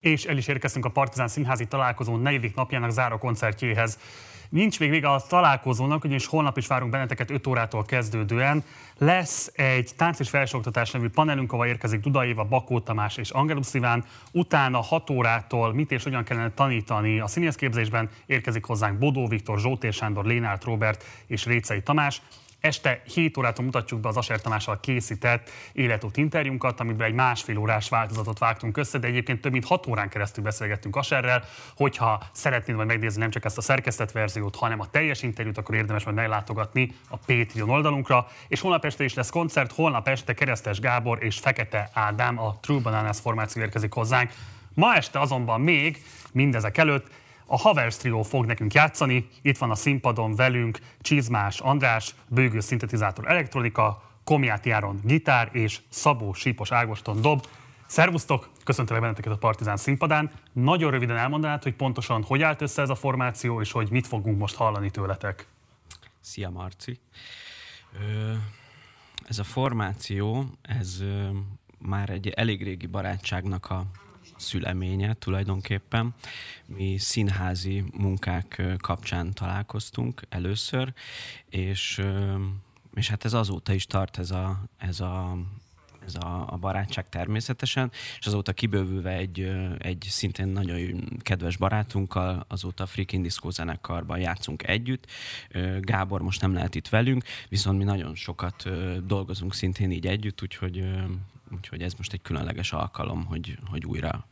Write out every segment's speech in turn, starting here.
És el is érkeztünk a Partizán Színházi találkozó negyedik napjának záró koncertjéhez. Nincs még vége a találkozónak, ugyanis holnap is várunk benneteket 5 órától kezdődően. Lesz egy tánc és felsőoktatás nevű panelünk, ahol érkezik Duda Éva, Bakó Tamás és Angelus Sziván. Utána 6 órától mit és hogyan kellene tanítani a színészképzésben érkezik hozzánk Bodó Viktor, Zsótér Sándor, Lénárt Robert és Récei Tamás. Este 7 órától mutatjuk be az Aser Tamással készített életút interjúnkat, amiben egy másfél órás változatot vágtunk össze, de egyébként több mint 6 órán keresztül beszélgettünk Aserrel. Hogyha szeretnéd majd megnézni nem csak ezt a szerkesztett verziót, hanem a teljes interjút, akkor érdemes majd meglátogatni a Patreon oldalunkra. És holnap este is lesz koncert, holnap este Keresztes Gábor és Fekete Ádám, a True Bananas formáció érkezik hozzánk. Ma este azonban még mindezek előtt a Havers Trio fog nekünk játszani, itt van a színpadon velünk Csizmás András, bőgő szintetizátor elektronika, Komjáti Áron gitár és Szabó Sípos Ágoston dob. Szervusztok, köszöntelek benneteket a Partizán színpadán. Nagyon röviden elmondanád, hogy pontosan hogy állt össze ez a formáció, és hogy mit fogunk most hallani tőletek. Szia Marci! Ez a formáció, ez már egy elég régi barátságnak a szüleménye tulajdonképpen. Mi színházi munkák kapcsán találkoztunk először, és, és hát ez azóta is tart ez a, ez a ez a, a barátság természetesen, és azóta kibővülve egy, egy szintén nagyon kedves barátunkkal, azóta a Freaking Disco zenekarban játszunk együtt. Gábor most nem lehet itt velünk, viszont mi nagyon sokat dolgozunk szintén így együtt, úgyhogy Úgyhogy ez most egy különleges alkalom, hogy, hogy újra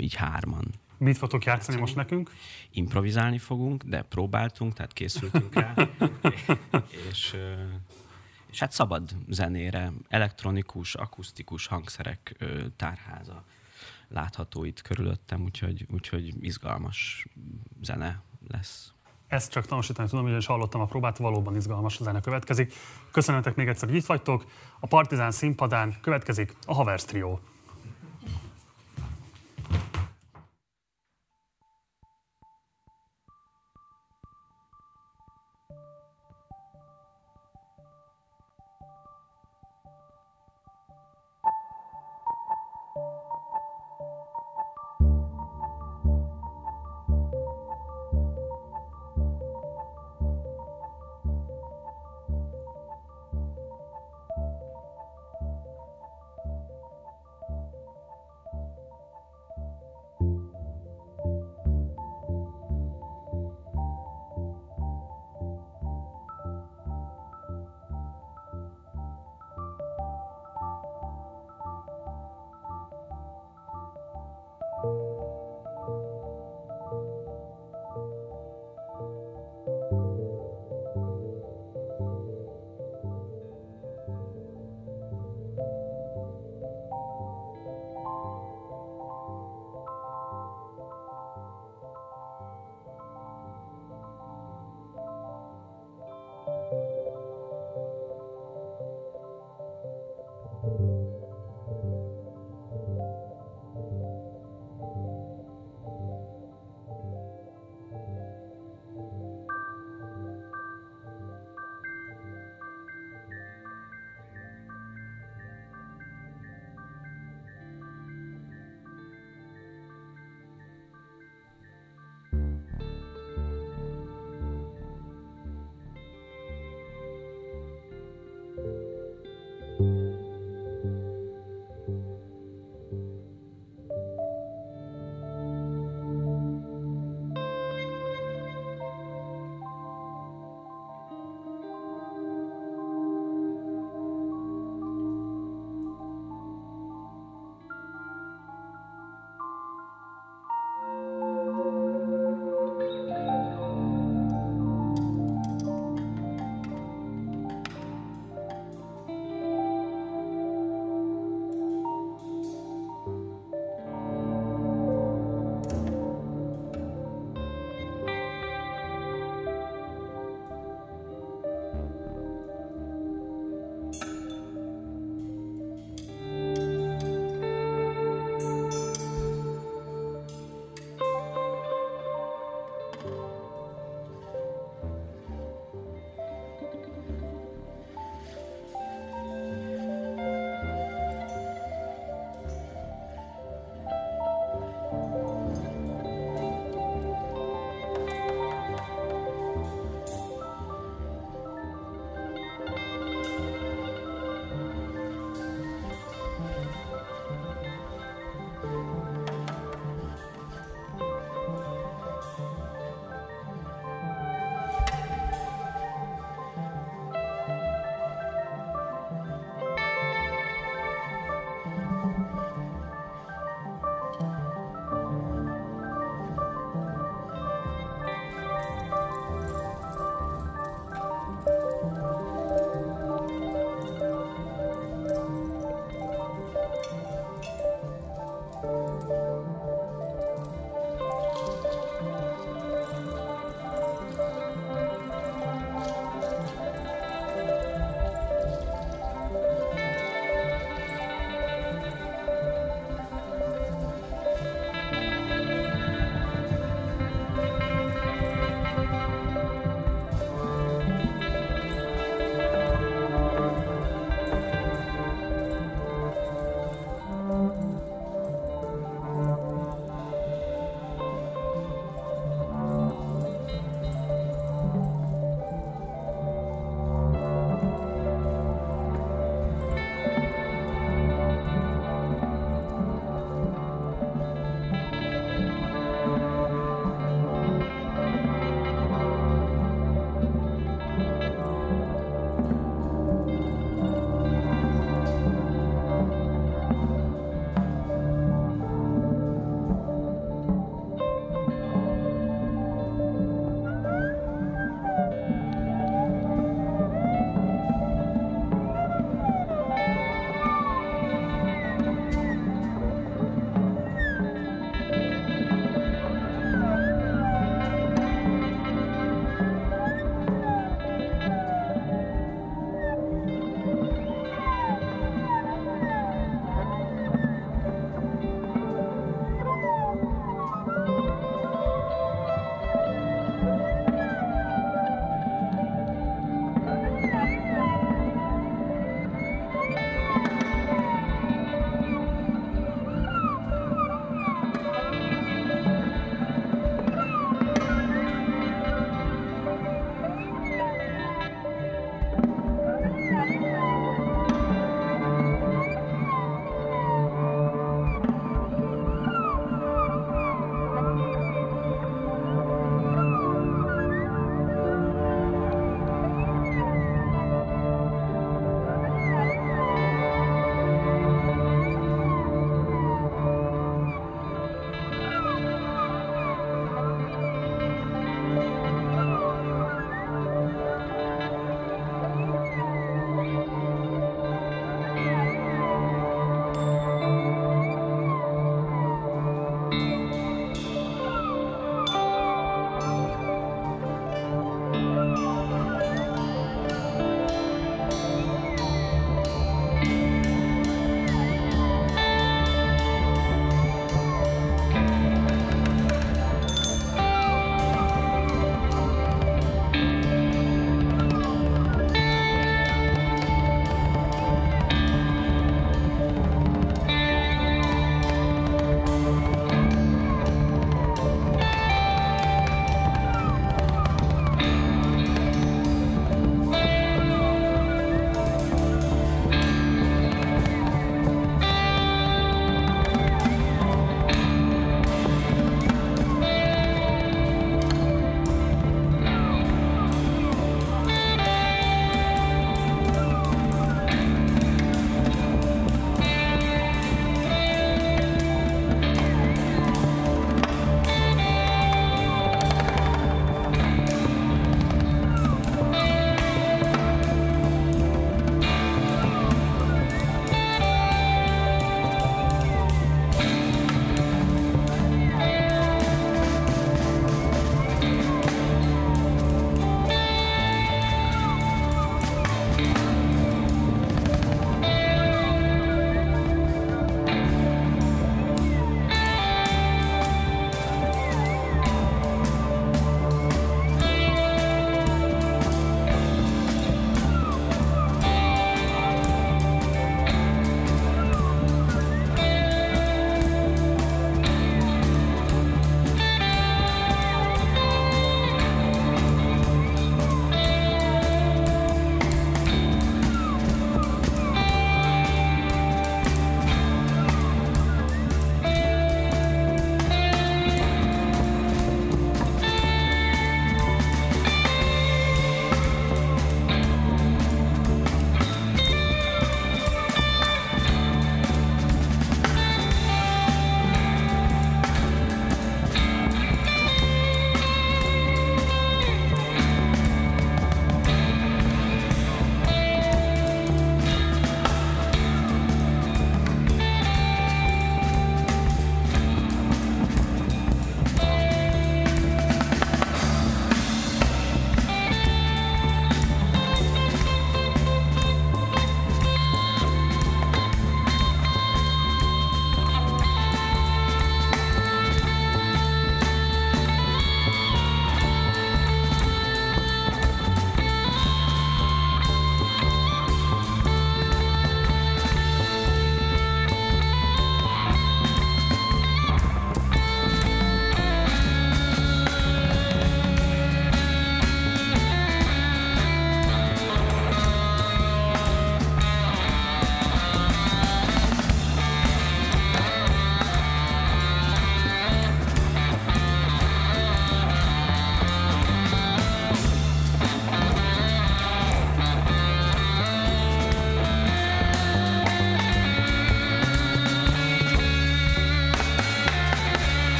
így hárman Mit fogtok játszani most nekünk? Improvizálni fogunk, de próbáltunk, tehát készültünk rá. és, és hát szabad zenére, elektronikus, akusztikus hangszerek tárháza látható itt körülöttem, úgyhogy, úgyhogy izgalmas zene lesz. Ezt csak tanúsítani tudom, hogy is hallottam a próbát, valóban izgalmas zene következik. Köszönhetek még egyszer, hogy itt vagytok. A Partizán színpadán következik a Havers Trio.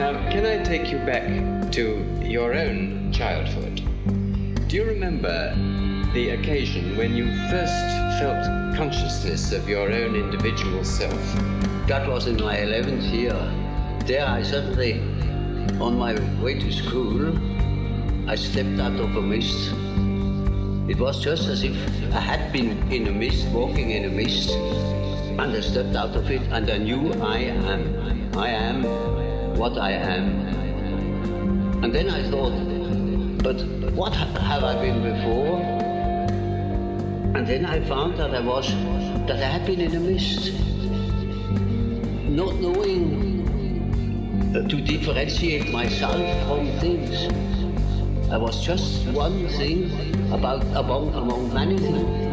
Now, can I take you back to your own childhood? Do you remember the occasion when you first felt consciousness of your own individual self? That was in my 11th year. There I suddenly, on my way to school, I stepped out of a mist. It was just as if I had been in a mist, walking in a mist, and I stepped out of it and I knew I am. I am what I am. And then I thought, but what have I been before? And then I found that I was, that I had been in a mist, not knowing to differentiate myself from things. I was just one thing about among among many things.